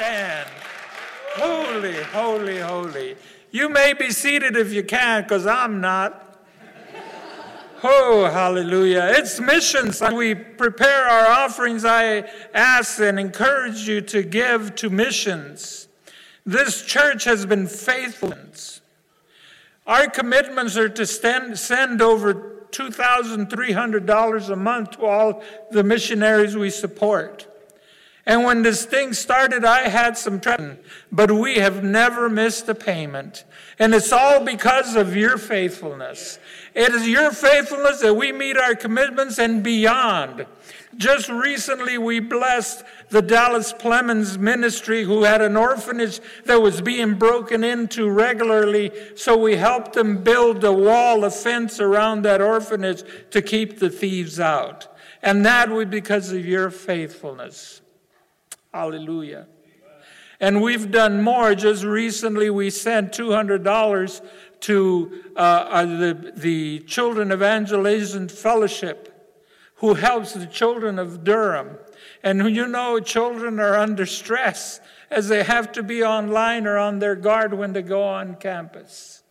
stand. Holy, holy, holy. You may be seated if you can, because I'm not. Oh, hallelujah. It's missions. We prepare our offerings. I ask and encourage you to give to missions. This church has been faithful. Our commitments are to stand, send over $2,300 a month to all the missionaries we support. And when this thing started, I had some trouble, but we have never missed a payment. And it's all because of your faithfulness. It is your faithfulness that we meet our commitments and beyond. Just recently, we blessed the Dallas Clemens Ministry, who had an orphanage that was being broken into regularly. So we helped them build a wall, a fence around that orphanage to keep the thieves out. And that was because of your faithfulness. Hallelujah. And we've done more. Just recently, we sent $200 to uh, uh, the, the Children Evangelism Fellowship, who helps the children of Durham. And you know, children are under stress as they have to be online or on their guard when they go on campus.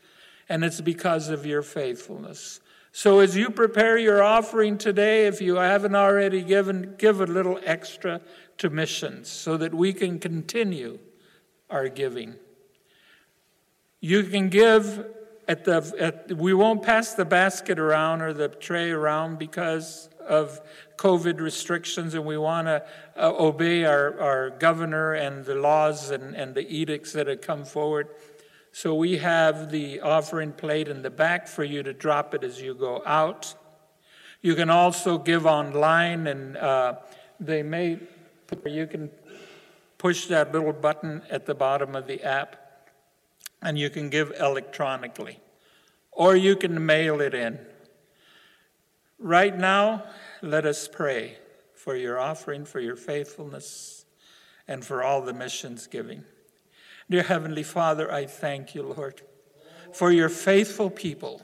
And it's because of your faithfulness. So as you prepare your offering today, if you haven't already given, give a little extra to missions so that we can continue our giving. You can give at the, at, we won't pass the basket around or the tray around because of COVID restrictions, and we want to uh, obey our, our governor and the laws and, and the edicts that have come forward. So we have the offering plate in the back for you to drop it as you go out. You can also give online, and uh, they may, you can push that little button at the bottom of the app and you can give electronically, or you can mail it in. Right now, let us pray for your offering, for your faithfulness, and for all the missions giving. Dear Heavenly Father, I thank you, Lord, for your faithful people,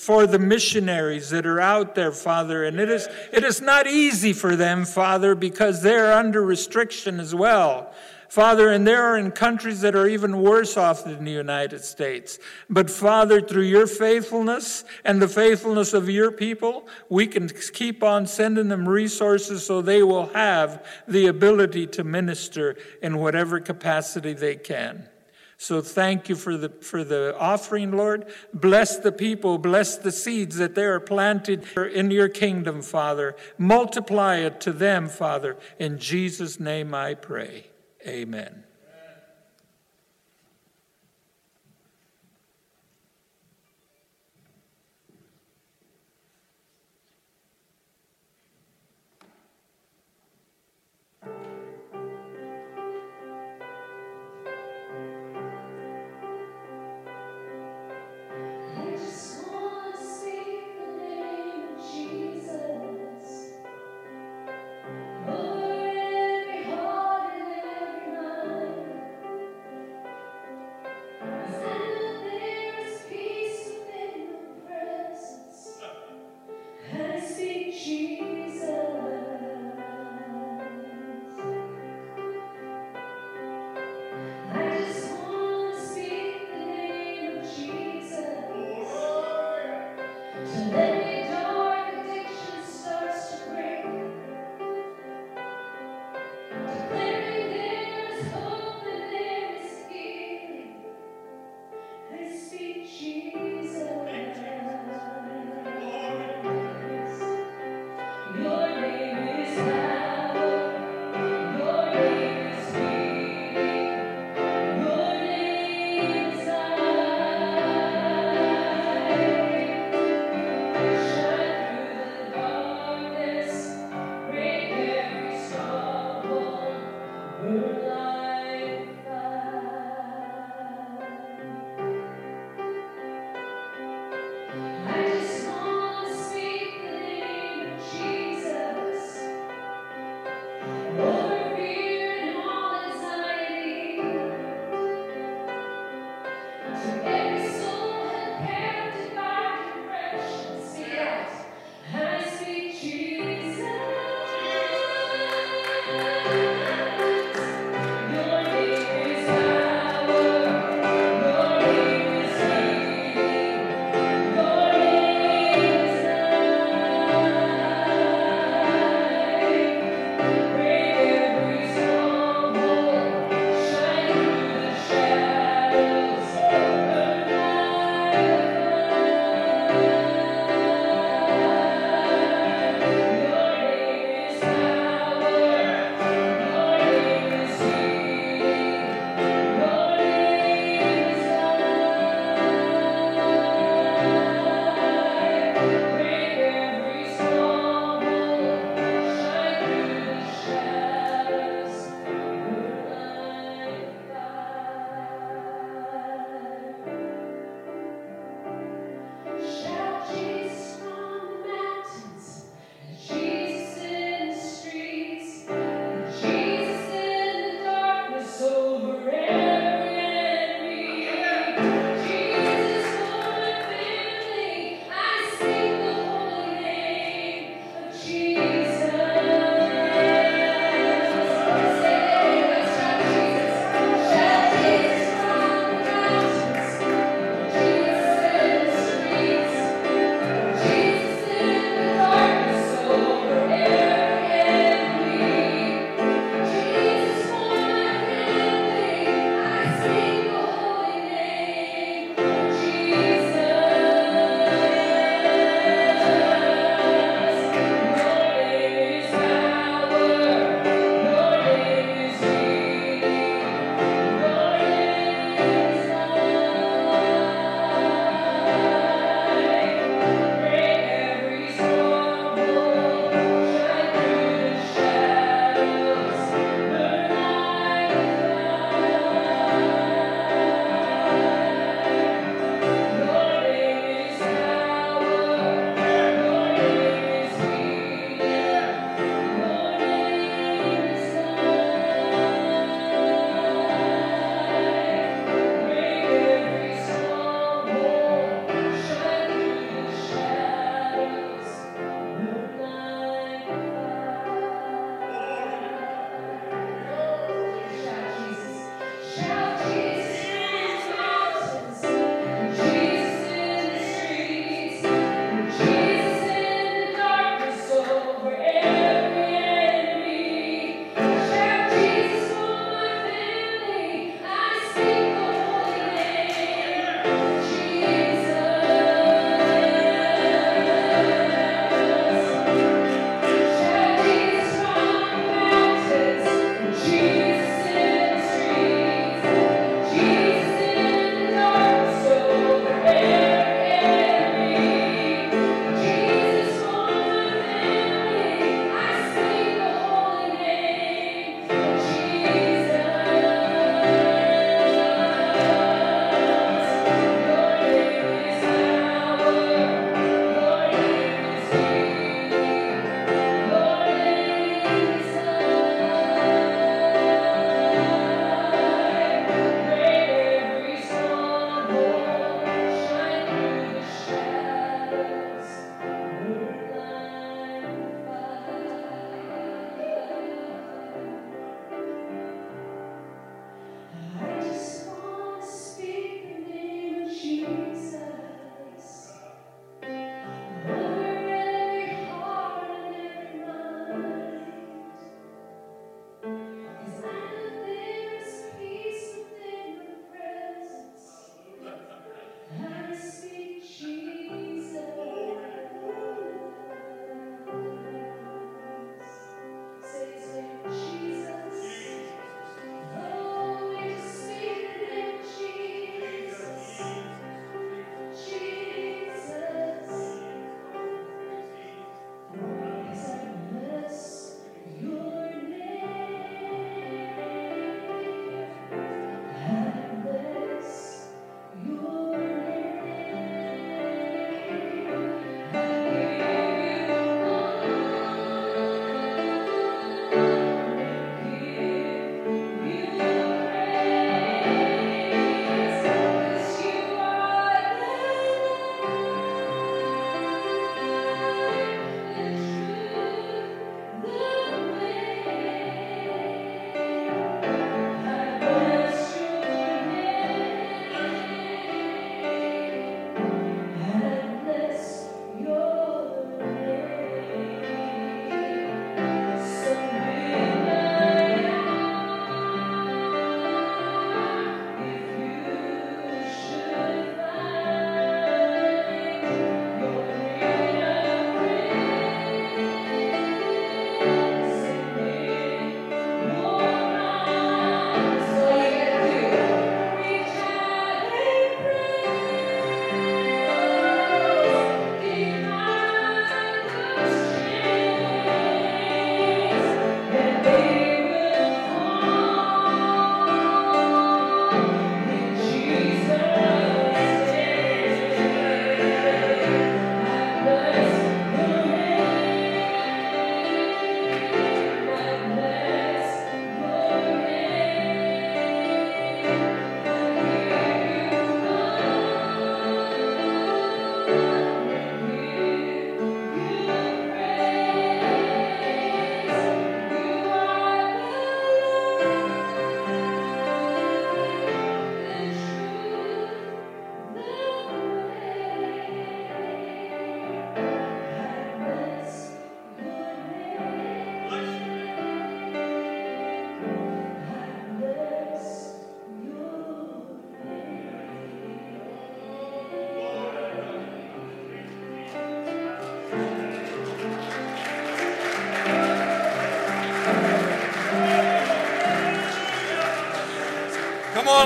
for the missionaries that are out there, Father. And it is, it is not easy for them, Father, because they're under restriction as well. Father, and there are in countries that are even worse off than the United States. But Father, through your faithfulness and the faithfulness of your people, we can keep on sending them resources so they will have the ability to minister in whatever capacity they can. So thank you for the, for the offering, Lord. Bless the people, bless the seeds that they are planted in your kingdom, Father. Multiply it to them, Father. In Jesus' name I pray. Amen.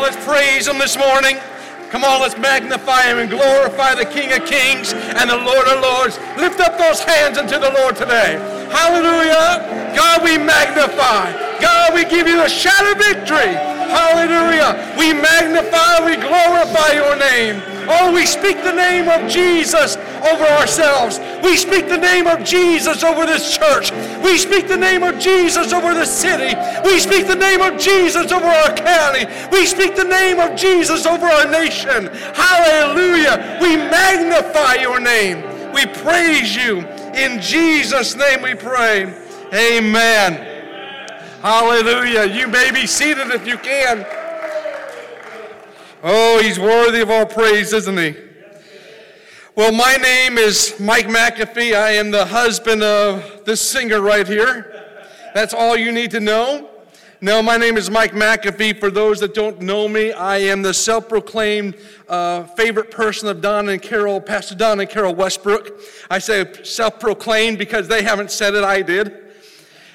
Let's praise Him this morning. Come on, let's magnify Him and glorify the King of Kings and the Lord of Lords. Lift up those hands unto the Lord today. Hallelujah. God, we magnify. God, we give you the shout of victory. Hallelujah. We magnify, we glorify your name. Oh, we speak the name of Jesus over ourselves. We speak the name of Jesus over this church. We speak the name of Jesus over the city. We speak the name of Jesus over our county. We speak the name of Jesus over our nation. Hallelujah. We magnify your name. We praise you. In Jesus' name we pray. Amen. Hallelujah. You may be seated if you can. Oh, he's worthy of all praise, isn't he? Well, my name is Mike McAfee. I am the husband of this singer right here. That's all you need to know. No, my name is Mike McAfee. For those that don't know me, I am the self proclaimed uh, favorite person of Don and Carol, Pastor Don and Carol Westbrook. I say self proclaimed because they haven't said it, I did.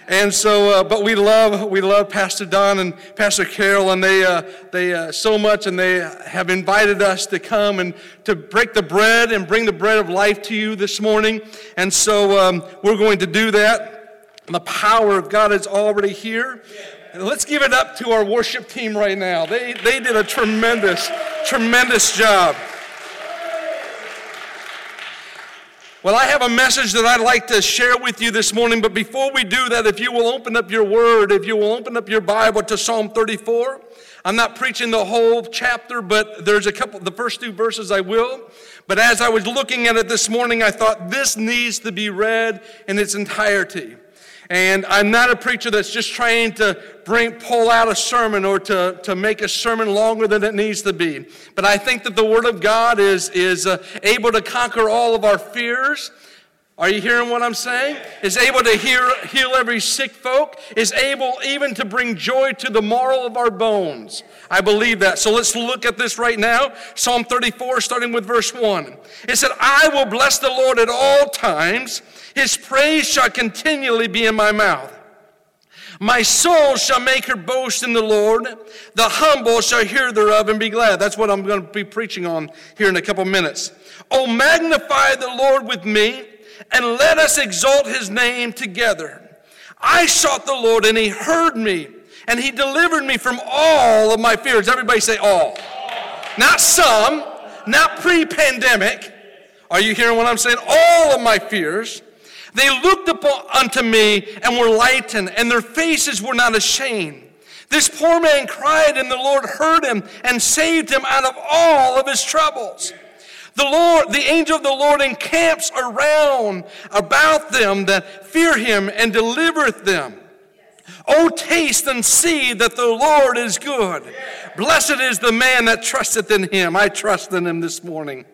And so, uh, but we love we love Pastor Don and Pastor Carol, and they uh, they uh, so much, and they have invited us to come and to break the bread and bring the bread of life to you this morning. And so, um, we're going to do that. The power of God is already here. And let's give it up to our worship team right now. They they did a tremendous tremendous job. Well, I have a message that I'd like to share with you this morning, but before we do that, if you will open up your word, if you will open up your Bible to Psalm 34. I'm not preaching the whole chapter, but there's a couple, the first two verses I will. But as I was looking at it this morning, I thought this needs to be read in its entirety. And I'm not a preacher that's just trying to bring, pull out a sermon or to, to make a sermon longer than it needs to be. But I think that the Word of God is, is uh, able to conquer all of our fears. Are you hearing what I'm saying? Is able to hear, heal every sick folk, is able even to bring joy to the marrow of our bones. I believe that. So let's look at this right now. Psalm 34, starting with verse 1. It said, I will bless the Lord at all times. His praise shall continually be in my mouth. My soul shall make her boast in the Lord. The humble shall hear thereof and be glad. That's what I'm going to be preaching on here in a couple minutes. Oh, magnify the Lord with me, and let us exalt his name together. I sought the Lord, and he heard me, and he delivered me from all of my fears. Everybody say all. Not some, not pre pandemic. Are you hearing what I'm saying? All of my fears. They looked upon, unto me and were lightened, and their faces were not ashamed. This poor man cried, and the Lord heard him and saved him out of all of his troubles. The Lord, the angel of the Lord encamps around about them that fear him and delivereth them. Oh, taste and see that the Lord is good. Blessed is the man that trusteth in him. I trust in him this morning.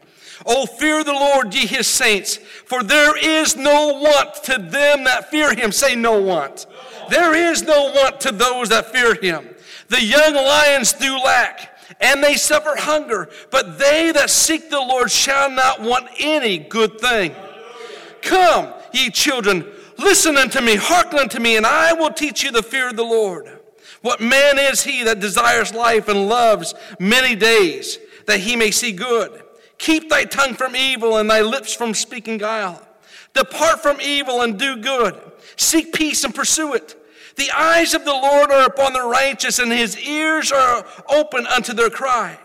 Oh, fear the Lord, ye his saints, for there is no want to them that fear him. Say, no want. There is no want to those that fear him. The young lions do lack, and they suffer hunger, but they that seek the Lord shall not want any good thing. Come, ye children, listen unto me, hearken unto me, and I will teach you the fear of the Lord. What man is he that desires life and loves many days, that he may see good? Keep thy tongue from evil and thy lips from speaking guile. Depart from evil and do good. Seek peace and pursue it. The eyes of the Lord are upon the righteous, and his ears are open unto their cry.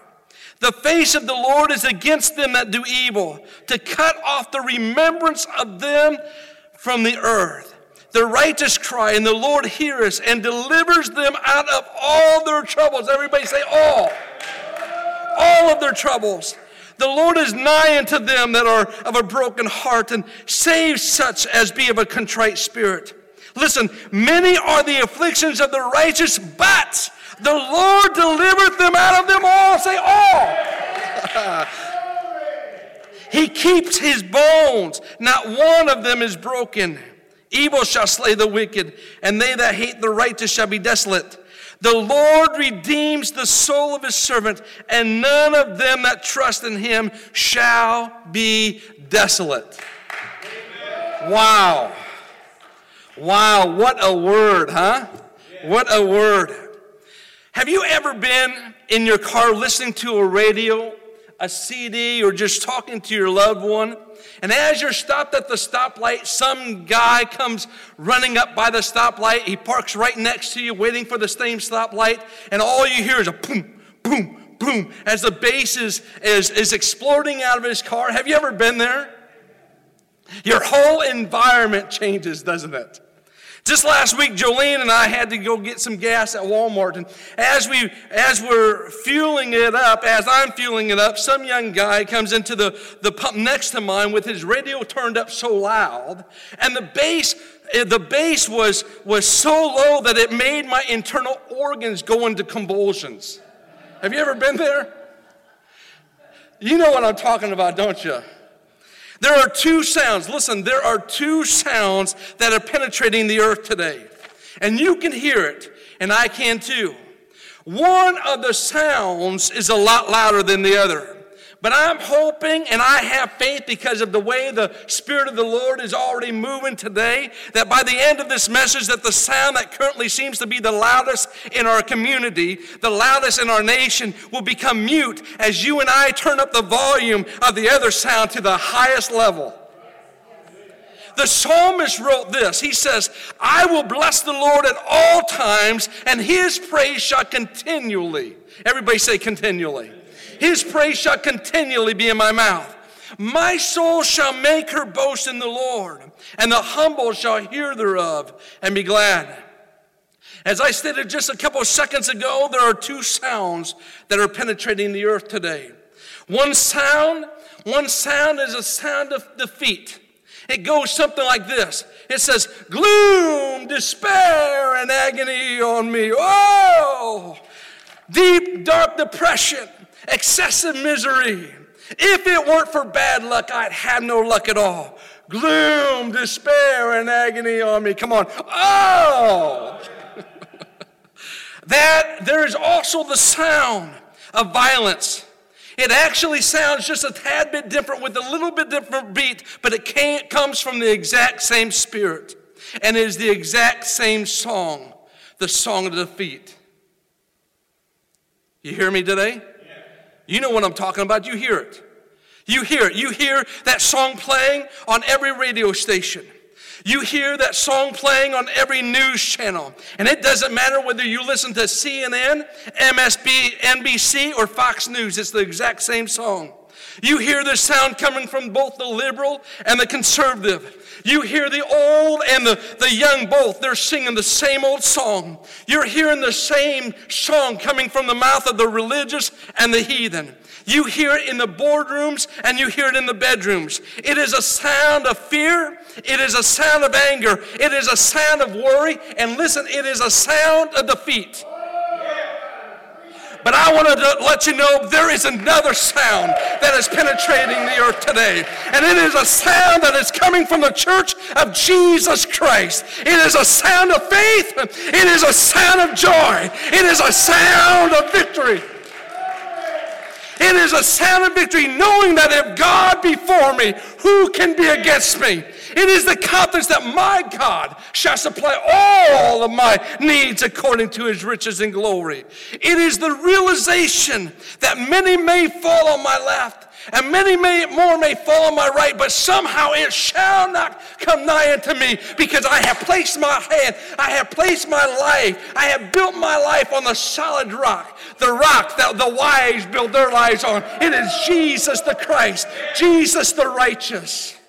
The face of the Lord is against them that do evil, to cut off the remembrance of them from the earth. The righteous cry, and the Lord hears and delivers them out of all their troubles. Everybody say, all. All of their troubles. The Lord is nigh unto them that are of a broken heart and save such as be of a contrite spirit. Listen, many are the afflictions of the righteous, but the Lord delivereth them out of them all. Say all. he keeps his bones, not one of them is broken. Evil shall slay the wicked, and they that hate the righteous shall be desolate. The Lord redeems the soul of his servant, and none of them that trust in him shall be desolate. Wow. Wow, what a word, huh? What a word. Have you ever been in your car listening to a radio, a CD, or just talking to your loved one? And as you're stopped at the stoplight, some guy comes running up by the stoplight. He parks right next to you, waiting for the same stoplight, and all you hear is a boom, boom, boom, as the bass is, is, is exploding out of his car. Have you ever been there? Your whole environment changes, doesn't it? Just last week, Jolene and I had to go get some gas at Walmart. And as, we, as we're fueling it up, as I'm fueling it up, some young guy comes into the, the pump next to mine with his radio turned up so loud. And the bass, eh, the bass was, was so low that it made my internal organs go into convulsions. Have you ever been there? You know what I'm talking about, don't you? There are two sounds. Listen, there are two sounds that are penetrating the earth today. And you can hear it, and I can too. One of the sounds is a lot louder than the other. But I'm hoping and I have faith because of the way the Spirit of the Lord is already moving today that by the end of this message that the sound that currently seems to be the loudest in our community, the loudest in our nation will become mute as you and I turn up the volume of the other sound to the highest level. The psalmist wrote this. He says, I will bless the Lord at all times, and his praise shall continually. Everybody say continually. His praise shall continually be in my mouth. My soul shall make her boast in the Lord, and the humble shall hear thereof and be glad. As I stated just a couple of seconds ago, there are two sounds that are penetrating the earth today. One sound, one sound is a sound of defeat. It goes something like this. It says, gloom, despair, and agony on me. Oh, deep, dark depression excessive misery. If it weren't for bad luck, I'd have no luck at all. Gloom, despair, and agony on me. Come on. Oh! that there is also the sound of violence. It actually sounds just a tad bit different with a little bit different beat, but it can't, comes from the exact same spirit and is the exact same song, the song of defeat. You hear me today? You know what I'm talking about. You hear it. You hear it. You hear that song playing on every radio station. You hear that song playing on every news channel. And it doesn't matter whether you listen to CNN, MSB, NBC, or Fox News, it's the exact same song. You hear the sound coming from both the liberal and the conservative. You hear the old and the, the young both. They're singing the same old song. You're hearing the same song coming from the mouth of the religious and the heathen. You hear it in the boardrooms and you hear it in the bedrooms. It is a sound of fear. It is a sound of anger. It is a sound of worry. And listen, it is a sound of defeat. But I want to let you know there is another sound that is penetrating the earth today. And it is a sound that is coming from the church of Jesus Christ. It is a sound of faith. It is a sound of joy. It is a sound of victory. It is a sound of victory knowing that if God be for me, who can be against me? It is the confidence that my God shall supply all of my needs according to his riches and glory. It is the realization that many may fall on my left and many may, more may fall on my right, but somehow it shall not come nigh unto me because I have placed my hand, I have placed my life, I have built my life on the solid rock, the rock that the wise build their lives on. It is Jesus the Christ, Jesus the righteous.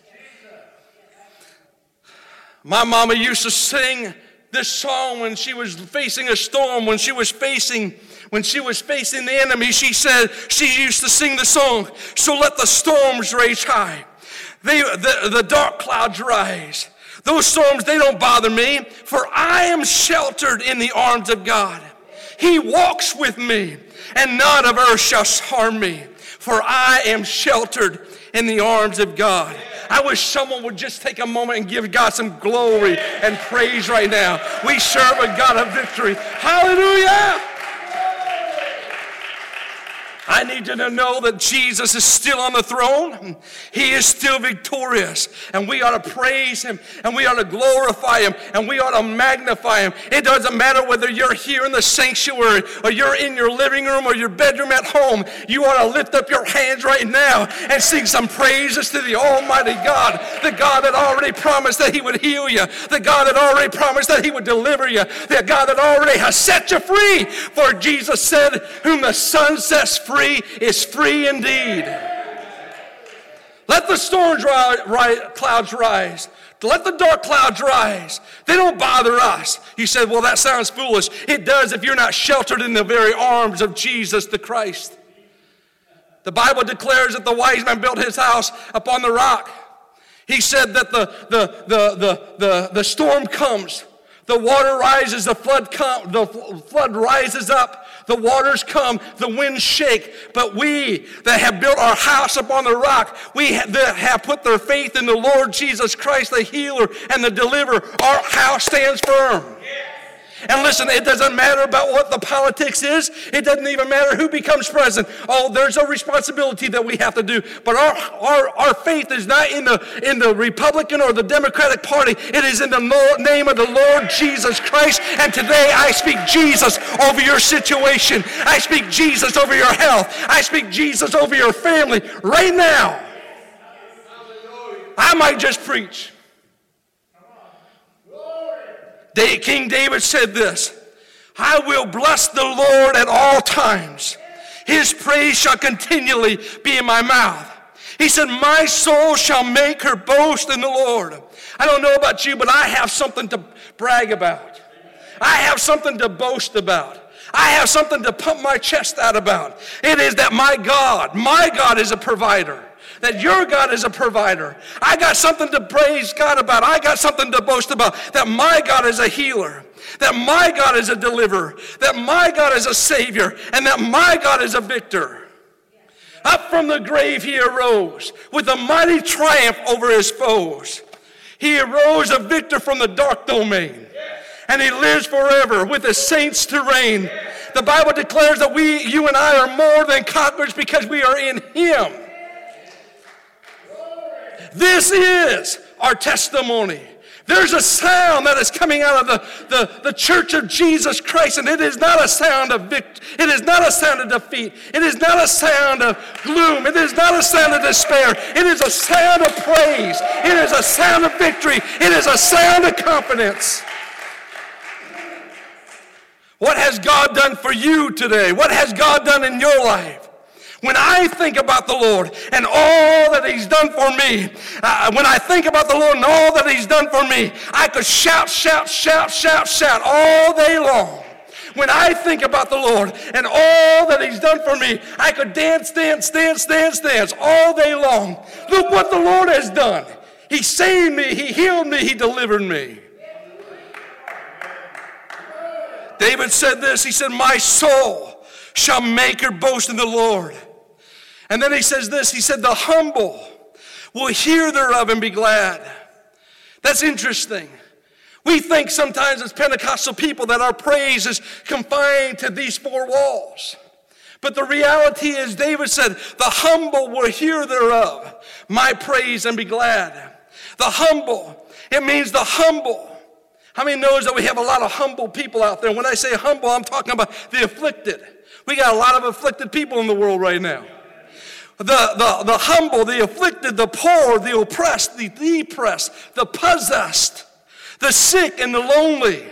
My mama used to sing this song when she was facing a storm, when she was facing when she was facing the enemy, she said she used to sing the song, So let the storms rage high, they, the, the dark clouds rise. Those storms, they don't bother me, for I am sheltered in the arms of God. He walks with me, and none of earth shall harm me, for I am sheltered in the arms of God. I wish someone would just take a moment and give God some glory and praise right now. We serve a God of victory. Hallelujah! I need you to know that Jesus is still on the throne. He is still victorious. And we ought to praise him and we ought to glorify him and we ought to magnify him. It doesn't matter whether you're here in the sanctuary or you're in your living room or your bedroom at home. You ought to lift up your hands right now and sing some praises to the Almighty God, the God that already promised that he would heal you, the God that already promised that he would deliver you, the God that already has set you free. For Jesus said, Whom the Son sets free free is free indeed. Let the storm clouds rise. Let the dark clouds rise. They don't bother us. You said, well, that sounds foolish. It does if you're not sheltered in the very arms of Jesus the Christ. The Bible declares that the wise man built his house upon the rock. He said that the, the, the, the, the, the storm comes, the water rises, the flood, com- the flood rises up, the waters come, the winds shake. But we that have built our house upon the rock, we that have put their faith in the Lord Jesus Christ, the healer and the deliverer, our house stands firm. Yeah. And listen, it doesn't matter about what the politics is. It doesn't even matter who becomes president. Oh, there's a responsibility that we have to do. But our, our, our faith is not in the, in the Republican or the Democratic Party. It is in the name of the Lord Jesus Christ. And today I speak Jesus over your situation. I speak Jesus over your health. I speak Jesus over your family right now. I might just preach. King David said this I will bless the Lord at all times. His praise shall continually be in my mouth. He said, My soul shall make her boast in the Lord. I don't know about you, but I have something to brag about. I have something to boast about. I have something to pump my chest out about. It is that my God, my God is a provider that your God is a provider. I got something to praise God about. I got something to boast about. That my God is a healer. That my God is a deliverer. That my God is a savior. And that my God is a victor. Up from the grave he arose with a mighty triumph over his foes. He arose a victor from the dark domain. And he lives forever with the saints to reign. The Bible declares that we, you and I, are more than conquerors because we are in him. This is our testimony. There's a sound that is coming out of the, the, the church of Jesus Christ, and it is not a sound of victory. It is not a sound of defeat. It is not a sound of gloom. It is not a sound of despair. It is a sound of praise. It is a sound of victory. It is a sound of confidence. What has God done for you today? What has God done in your life? When I think about the Lord and all that He's done for me, uh, when I think about the Lord and all that He's done for me, I could shout, shout, shout, shout, shout all day long. When I think about the Lord and all that He's done for me, I could dance, dance, dance, dance, dance all day long. Look what the Lord has done. He saved me, He healed me, He delivered me. David said this He said, My soul shall make her boast in the Lord. And then he says this He said, The humble will hear thereof and be glad. That's interesting. We think sometimes as Pentecostal people that our praise is confined to these four walls. But the reality is, David said, The humble will hear thereof my praise and be glad. The humble, it means the humble. How many knows that we have a lot of humble people out there? When I say humble, I'm talking about the afflicted. We got a lot of afflicted people in the world right now the, the, the humble, the afflicted, the poor, the oppressed, the depressed, the possessed, the sick, and the lonely.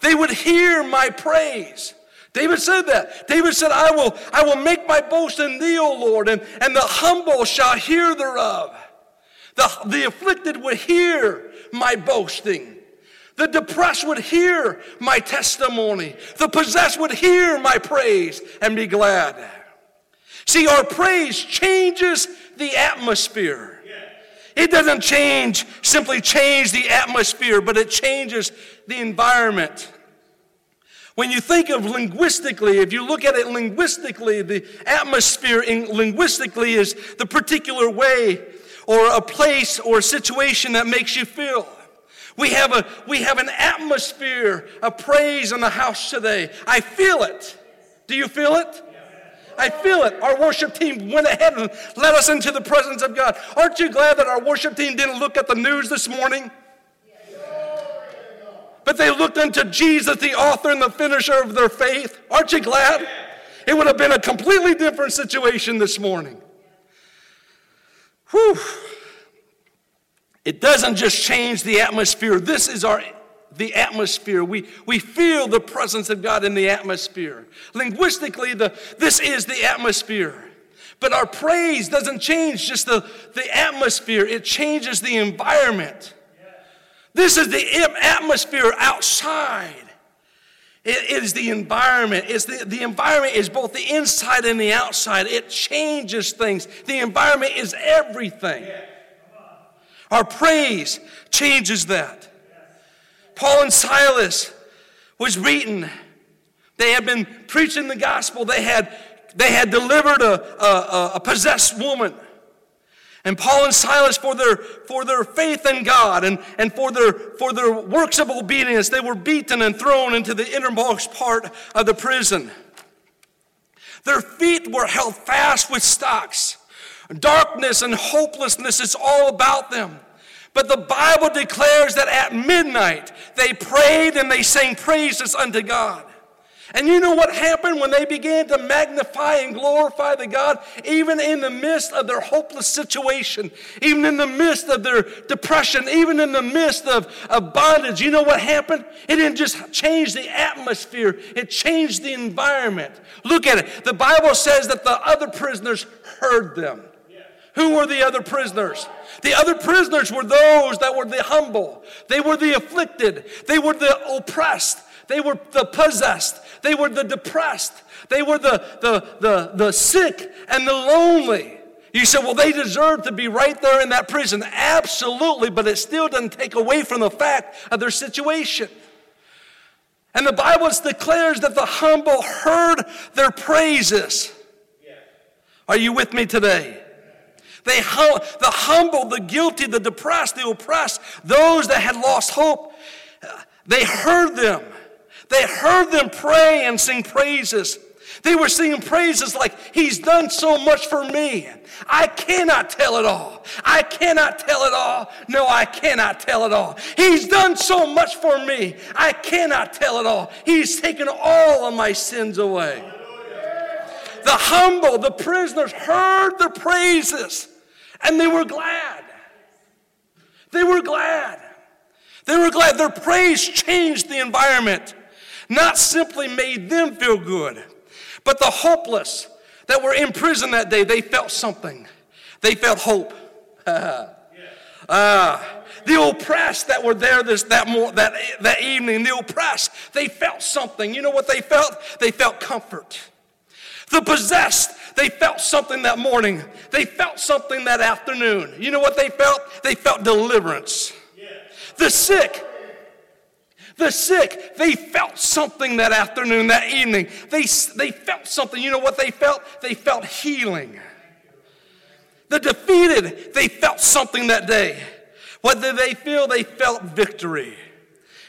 They would hear my praise. David said that. David said, I will, I will make my boast in thee, O Lord, and, and the humble shall hear thereof. The, the afflicted would hear my boasting. The depressed would hear my testimony. The possessed would hear my praise and be glad. See, our praise changes the atmosphere. It doesn't change, simply change the atmosphere, but it changes the environment. When you think of linguistically, if you look at it linguistically, the atmosphere in, linguistically is the particular way or a place or a situation that makes you feel. We have, a, we have an atmosphere of praise in the house today. I feel it. Do you feel it? I feel it. Our worship team went ahead and led us into the presence of God. Aren't you glad that our worship team didn't look at the news this morning? But they looked unto Jesus, the author and the finisher of their faith. Aren't you glad? It would have been a completely different situation this morning. Whew. It doesn't just change the atmosphere. This is our the atmosphere. We, we feel the presence of God in the atmosphere. Linguistically, the, this is the atmosphere. But our praise doesn't change just the, the atmosphere, it changes the environment. This is the atmosphere outside. It, it is the environment. It's the, the environment is both the inside and the outside. It changes things. The environment is everything. Our praise changes that. Paul and Silas was beaten. They had been preaching the gospel. They had, they had delivered a, a, a possessed woman. And Paul and Silas, for their, for their faith in God and, and for, their, for their works of obedience, they were beaten and thrown into the innermost part of the prison. Their feet were held fast with stocks. Darkness and hopelessness is all about them. But the Bible declares that at midnight they prayed and they sang praises unto God. And you know what happened when they began to magnify and glorify the God, even in the midst of their hopeless situation, even in the midst of their depression, even in the midst of, of bondage? You know what happened? It didn't just change the atmosphere, it changed the environment. Look at it. The Bible says that the other prisoners heard them. Who were the other prisoners? The other prisoners were those that were the humble, they were the afflicted, they were the oppressed, they were the possessed, they were the depressed, they were the, the, the, the sick and the lonely. You said, well, they deserve to be right there in that prison. Absolutely, but it still doesn't take away from the fact of their situation. And the Bible declares that the humble heard their praises. Are you with me today? They, the humble, the guilty, the depressed, the oppressed, those that had lost hope, they heard them. They heard them pray and sing praises. They were singing praises like, He's done so much for me. I cannot tell it all. I cannot tell it all. No, I cannot tell it all. He's done so much for me. I cannot tell it all. He's taken all of my sins away. The humble, the prisoners heard the praises and they were glad. They were glad. They were glad. Their praise changed the environment, not simply made them feel good, but the hopeless that were in prison that day, they felt something. They felt hope. ah, the oppressed that were there this, that, more, that, that evening, the oppressed, they felt something. You know what they felt? They felt comfort. The possessed, they felt something that morning. They felt something that afternoon. You know what they felt? They felt deliverance. The sick, the sick, they felt something that afternoon, that evening. They, they felt something. You know what they felt? They felt healing. The defeated, they felt something that day. What did they feel? They felt victory.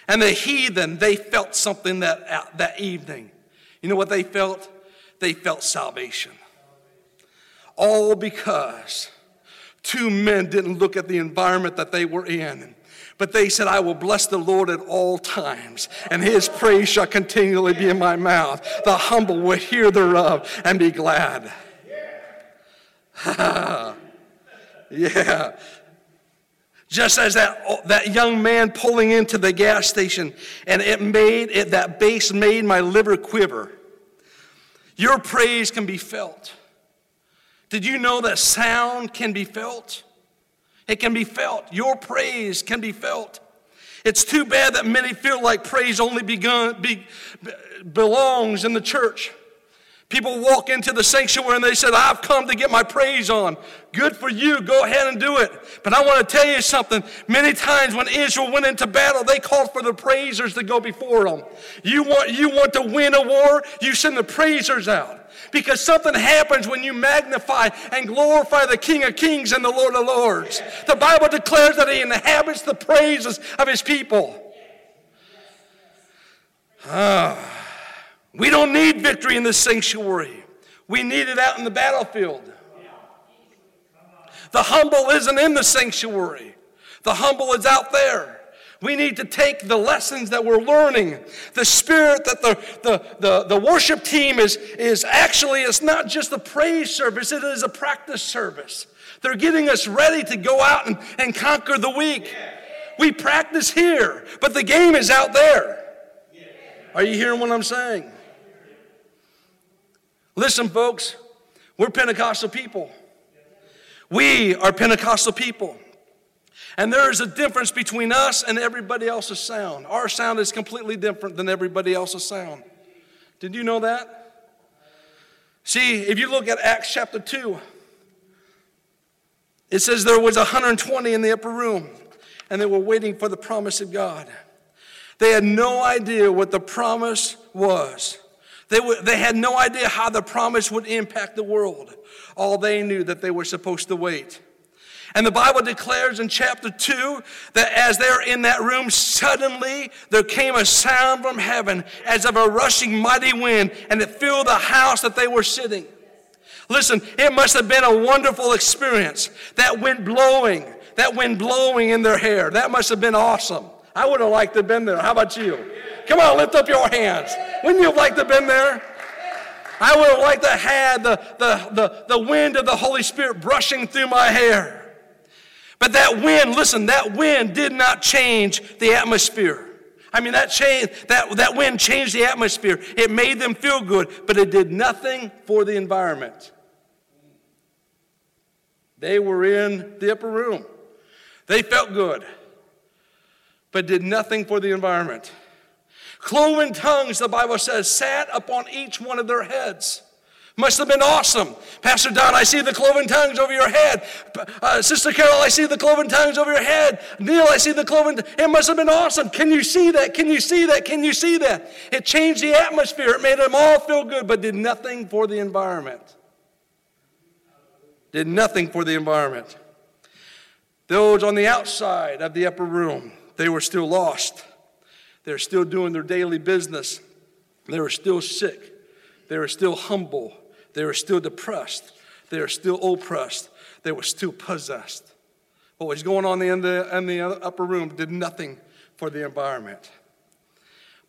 And the heathen, they felt something that, uh, that evening. You know what they felt? they felt salvation. All because two men didn't look at the environment that they were in. But they said, I will bless the Lord at all times, and his praise shall continually be in my mouth. The humble will hear thereof and be glad. yeah. Just as that, that young man pulling into the gas station, and it made it, that bass made my liver quiver. Your praise can be felt. Did you know that sound can be felt? It can be felt. Your praise can be felt. It's too bad that many feel like praise only begun, be, belongs in the church. People walk into the sanctuary and they said, I've come to get my praise on. Good for you. Go ahead and do it. But I want to tell you something. Many times when Israel went into battle, they called for the praisers to go before them. You want, you want to win a war? You send the praisers out. Because something happens when you magnify and glorify the King of Kings and the Lord of Lords. The Bible declares that He inhabits the praises of His people. Ah. We don't need victory in the sanctuary. We need it out in the battlefield. The humble isn't in the sanctuary, the humble is out there. We need to take the lessons that we're learning, the spirit that the, the, the, the, worship team is, is actually, it's not just a praise service, it is a practice service. They're getting us ready to go out and, and conquer the weak. We practice here, but the game is out there. Are you hearing what I'm saying? Listen, folks, we're Pentecostal people. We are Pentecostal people. And there is a difference between us and everybody else's sound. Our sound is completely different than everybody else's sound. Did you know that? See, if you look at Acts chapter 2, it says there was 120 in the upper room, and they were waiting for the promise of God. They had no idea what the promise was. They, w- they had no idea how the promise would impact the world. All they knew that they were supposed to wait. And the Bible declares in chapter 2 that as they're in that room, suddenly there came a sound from heaven as of a rushing mighty wind, and it filled the house that they were sitting. Listen, it must have been a wonderful experience. That wind blowing, that wind blowing in their hair, that must have been awesome. I would have liked to have been there. How about you? Come on, lift up your hands. Wouldn't you have liked to have been there? I would have liked to have had the, the, the, the wind of the Holy Spirit brushing through my hair. But that wind, listen, that wind did not change the atmosphere. I mean, that, change, that, that wind changed the atmosphere. It made them feel good, but it did nothing for the environment. They were in the upper room. They felt good, but did nothing for the environment. Cloven tongues, the Bible says, sat upon each one of their heads. Must have been awesome. Pastor Don, I see the cloven tongues over your head. Uh, Sister Carol, I see the cloven tongues over your head. Neil, I see the cloven. It must have been awesome. Can you see that? Can you see that? Can you see that? It changed the atmosphere. It made them all feel good, but did nothing for the environment. Did nothing for the environment. Those on the outside of the upper room, they were still lost. They're still doing their daily business. They were still sick. They were still humble. They were still depressed. They were still oppressed. They were still possessed. What was going on in the, in the upper room did nothing for the environment.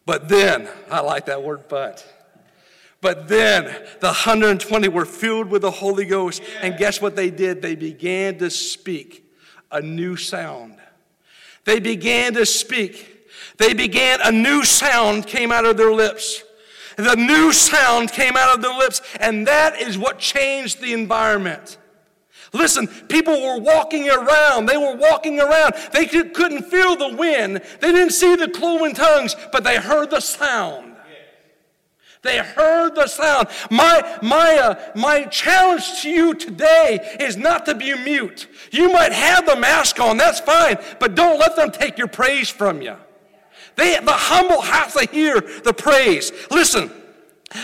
But then, I like that word, but. But then the 120 were filled with the Holy Ghost. And guess what they did? They began to speak a new sound. They began to speak they began, a new sound came out of their lips. The new sound came out of their lips, and that is what changed the environment. Listen, people were walking around. They were walking around. They couldn't feel the wind. They didn't see the cloven tongues, but they heard the sound. They heard the sound. My, my, uh, my challenge to you today is not to be mute. You might have the mask on, that's fine, but don't let them take your praise from you. They, the humble have to hear the praise. Listen,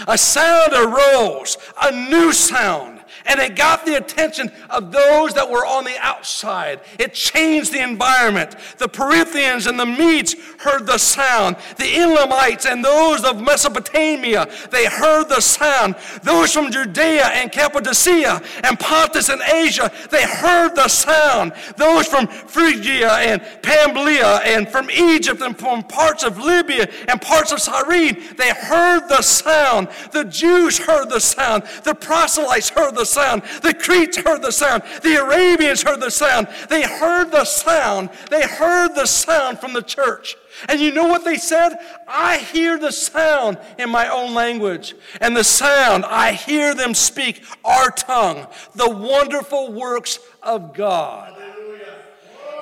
a sound arose, a new sound and it got the attention of those that were on the outside. It changed the environment. The Parthians and the Medes heard the sound. The Elamites and those of Mesopotamia, they heard the sound. Those from Judea and Cappadocia and Pontus and Asia, they heard the sound. Those from Phrygia and Pamphylia and from Egypt and from parts of Libya and parts of Cyrene, they heard the sound. The Jews heard the sound. The proselytes heard the sound. The Cretes heard the sound. The Arabians heard the sound. They heard the sound. They heard the sound from the church. And you know what they said? I hear the sound in my own language. And the sound, I hear them speak our tongue, the wonderful works of God.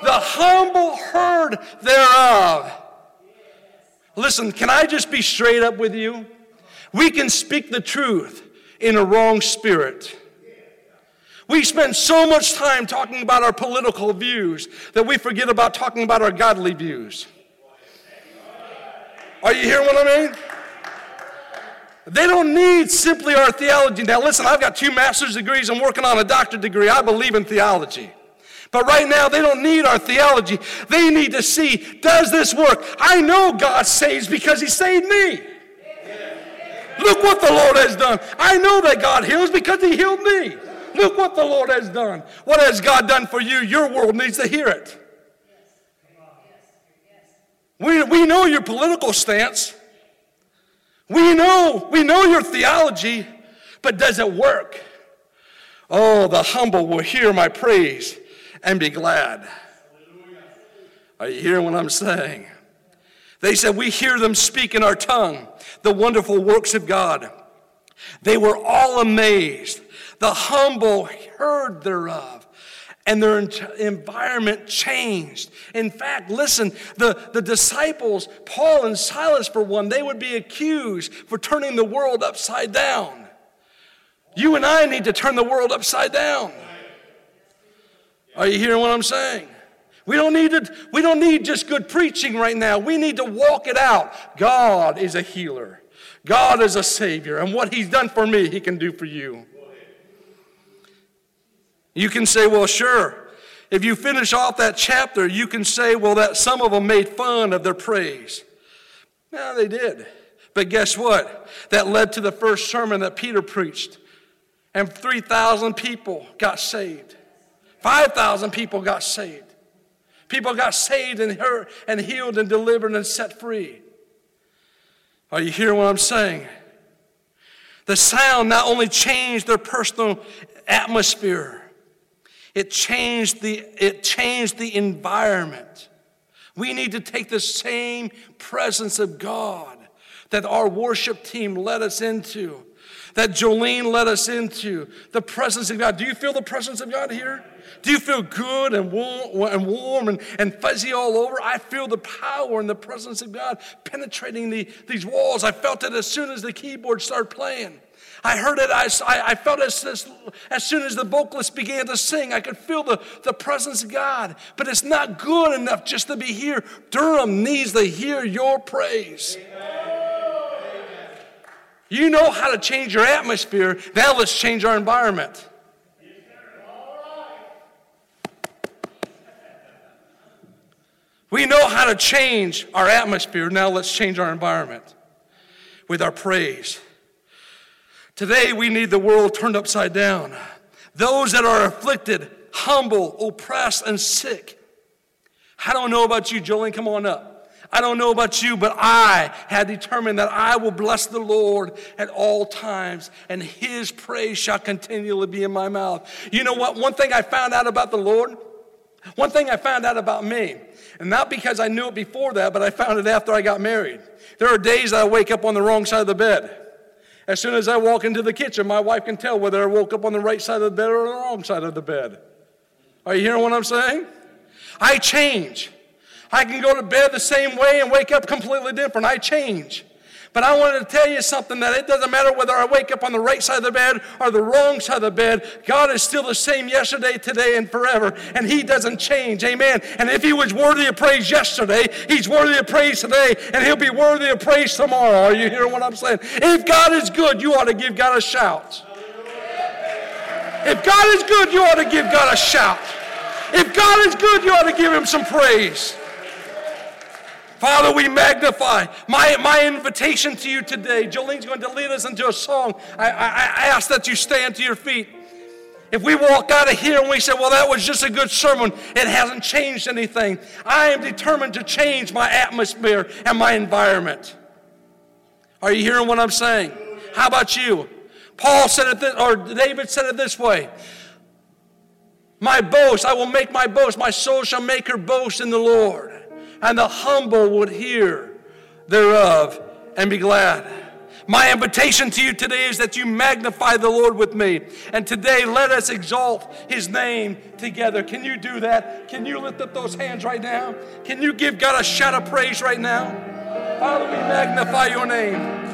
The humble heard thereof. Listen, can I just be straight up with you? We can speak the truth in a wrong spirit. We spend so much time talking about our political views that we forget about talking about our godly views. Are you hearing what I mean? They don't need simply our theology. Now, listen, I've got two master's degrees. I'm working on a doctorate degree. I believe in theology. But right now, they don't need our theology. They need to see does this work? I know God saves because He saved me. Look what the Lord has done. I know that God heals because He healed me. Look what the Lord has done. What has God done for you? Your world needs to hear it. We, we know your political stance. We know, we know your theology, but does it work? Oh, the humble will hear my praise and be glad. Are you hearing what I'm saying? They said, We hear them speak in our tongue the wonderful works of God. They were all amazed. The humble heard thereof, and their environment changed. In fact, listen, the, the disciples, Paul and Silas, for one, they would be accused for turning the world upside down. You and I need to turn the world upside down. Are you hearing what I'm saying? We don't need to, we don't need just good preaching right now. We need to walk it out. God is a healer. God is a savior. And what he's done for me, he can do for you. You can say, well, sure. If you finish off that chapter, you can say, well, that some of them made fun of their praise. Yeah, they did. But guess what? That led to the first sermon that Peter preached. And 3,000 people got saved. 5,000 people got saved. People got saved and hurt and healed and delivered and set free. Are you hearing what I'm saying? The sound not only changed their personal atmosphere, it changed the, it changed the environment. We need to take the same presence of God that our worship team led us into, that Jolene led us into, the presence of God. Do you feel the presence of God here? Do you feel good and warm and, fuzzy all over? I feel the power and the presence of God penetrating the, these walls. I felt it as soon as the keyboard started playing. I heard it, I, I felt it as, as soon as the vocalist began to sing. I could feel the, the presence of God. But it's not good enough just to be here. Durham needs to hear your praise. You know how to change your atmosphere. Now let's change our environment. We know how to change our atmosphere. Now let's change our environment with our praise. Today we need the world turned upside down. Those that are afflicted, humble, oppressed, and sick. I don't know about you, Jolene, come on up. I don't know about you, but I had determined that I will bless the Lord at all times, and his praise shall continually be in my mouth. You know what? One thing I found out about the Lord, one thing I found out about me, and not because I knew it before that, but I found it after I got married. There are days that I wake up on the wrong side of the bed. As soon as I walk into the kitchen, my wife can tell whether I woke up on the right side of the bed or the wrong side of the bed. Are you hearing what I'm saying? I change. I can go to bed the same way and wake up completely different. I change. But I wanted to tell you something that it doesn't matter whether I wake up on the right side of the bed or the wrong side of the bed. God is still the same yesterday, today, and forever. And He doesn't change. Amen. And if He was worthy of praise yesterday, He's worthy of praise today, and He'll be worthy of praise tomorrow. Are you hearing what I'm saying? If God is good, you ought to give God a shout. If God is good, you ought to give God a shout. If God is good, you ought to give Him some praise. Father, we magnify. My, my invitation to you today, Jolene's going to lead us into a song. I, I, I ask that you stand to your feet. If we walk out of here and we say, well, that was just a good sermon, it hasn't changed anything. I am determined to change my atmosphere and my environment. Are you hearing what I'm saying? How about you? Paul said it, or David said it this way My boast, I will make my boast. My soul shall make her boast in the Lord and the humble would hear thereof and be glad. My invitation to you today is that you magnify the Lord with me. And today, let us exalt his name together. Can you do that? Can you lift up those hands right now? Can you give God a shout of praise right now? Father, we magnify your name.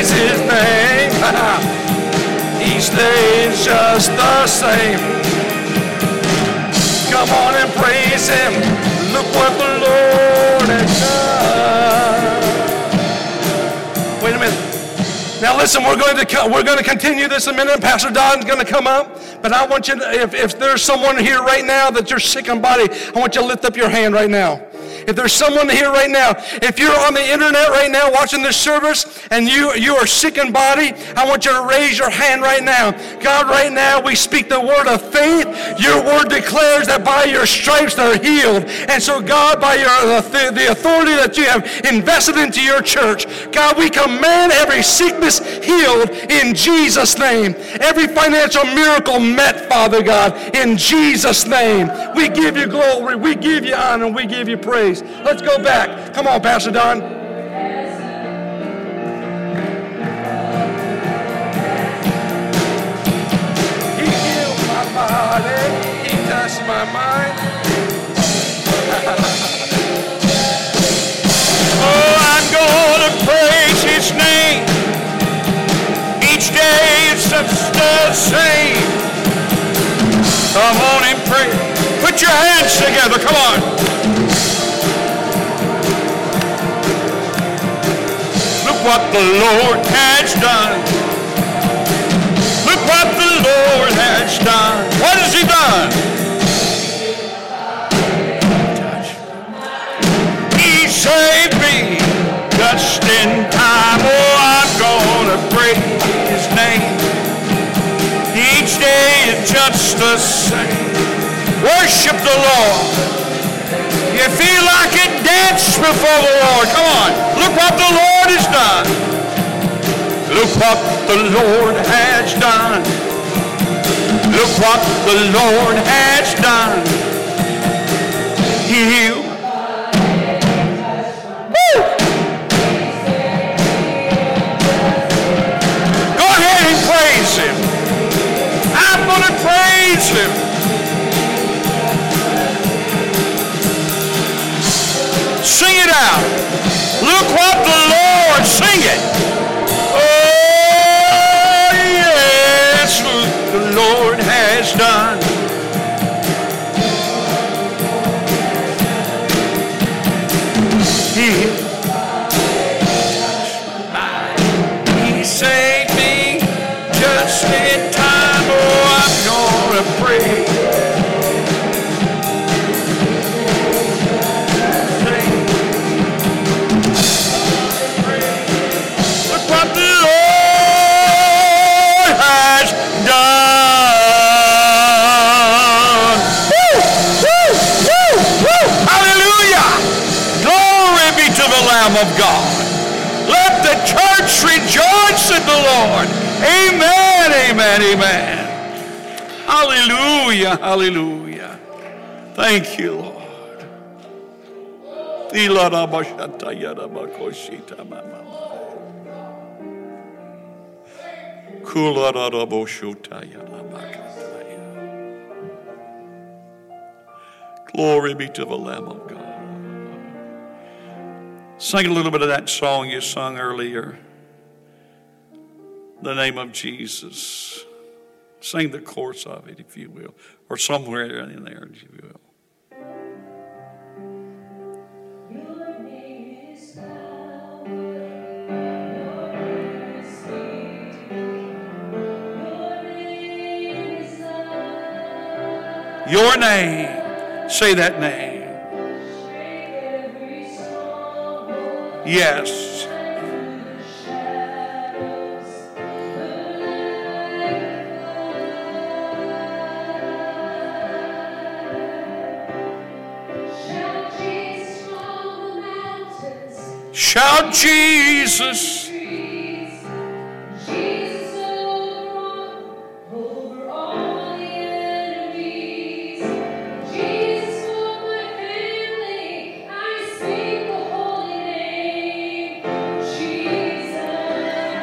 Praise His name. Day is just the same. Come on and praise Him. Look what the Lord has done. Wait a minute. Now listen, we're going to we're going to continue this a minute. Pastor Don's going to come up, but I want you to, if, if there's someone here right now that you're sick in body, I want you to lift up your hand right now. If there's someone here right now, if you're on the internet right now watching this service and you, you are sick in body, I want you to raise your hand right now. God, right now we speak the word of faith. Your word declares that by your stripes they're healed. And so, God, by your the, the authority that you have invested into your church, God, we command every sickness healed in Jesus' name. Every financial miracle met, Father God, in Jesus' name. We give you glory, we give you honor, we give you praise. Let's go back. Come on, Pastor Don. My body, he touched my mind. Oh, I'm gonna praise his name. Each day just the same. Come on and pray. Put your hands together. Come on. What the Lord has done. Look what the Lord has done. What has he done? He saved me just in time. Oh, I'm gonna praise his name. Each day is just the same. Worship the Lord. You feel like it, dance before the Lord. Come on. Look what the Lord has done. Look what the Lord has done. Look what the Lord has done. He healed Go ahead and praise him. I'm going to praise him. Sing it out. Look what the Lord, sing it. Oh, yes, the Lord has done. Amen, amen. Hallelujah, hallelujah. Thank you, Lord. Glory be to the Lamb of God. Sing a little bit of that song you sung earlier. The name of Jesus. Sing the chorus of it, if you will, or somewhere in there, if you will. Your name. Say that name. Yes. Shout Jesus.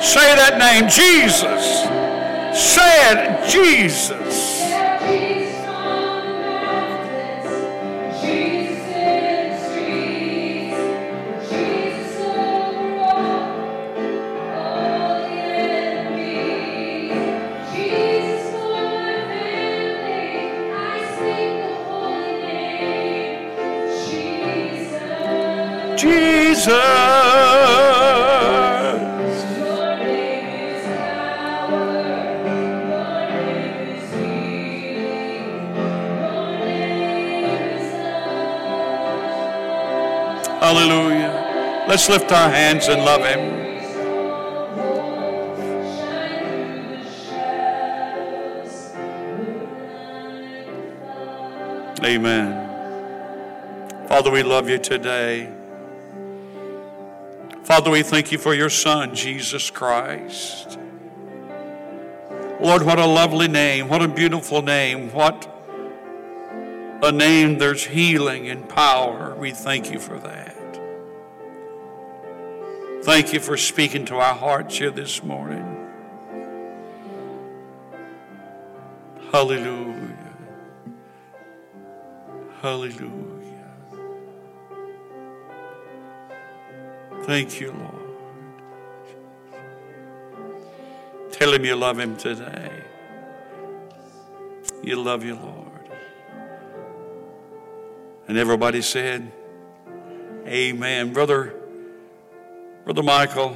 Say that name, Jesus. Say it, Jesus. Let's lift our hands and love Him. Amen. Father, we love you today. Father, we thank you for your Son, Jesus Christ. Lord, what a lovely name. What a beautiful name. What a name there's healing and power. We thank you for that. Thank you for speaking to our hearts here this morning. Hallelujah. Hallelujah. Thank you, Lord. Tell him you love him today. You love you, Lord. And everybody said, Amen. Brother, Brother Michael,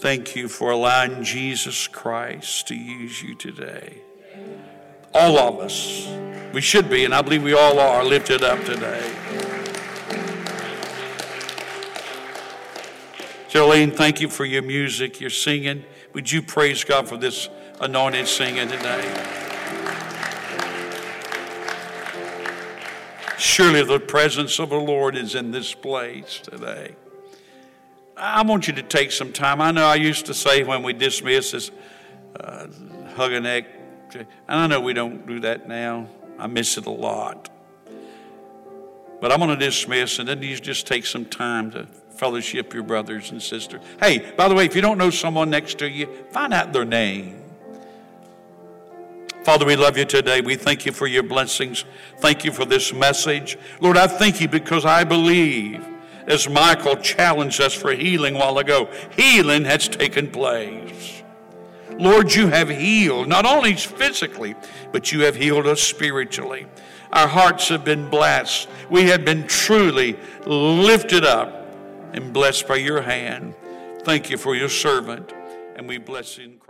thank you for allowing Jesus Christ to use you today. All of us, we should be, and I believe we all are, lifted up today. Jolene, thank you for your music, your singing. Would you praise God for this anointed singing today? Surely the presence of the Lord is in this place today. I want you to take some time. I know I used to say when we dismiss is uh, hug a neck, and I know we don't do that now. I miss it a lot. But I'm going to dismiss, and then you just take some time to fellowship your brothers and sisters. Hey, by the way, if you don't know someone next to you, find out their name. Father, we love you today. We thank you for your blessings. Thank you for this message. Lord, I thank you because I believe as Michael challenged us for healing while ago, healing has taken place. Lord, you have healed, not only physically, but you have healed us spiritually. Our hearts have been blessed. We have been truly lifted up and blessed by your hand. Thank you for your servant, and we bless Christ.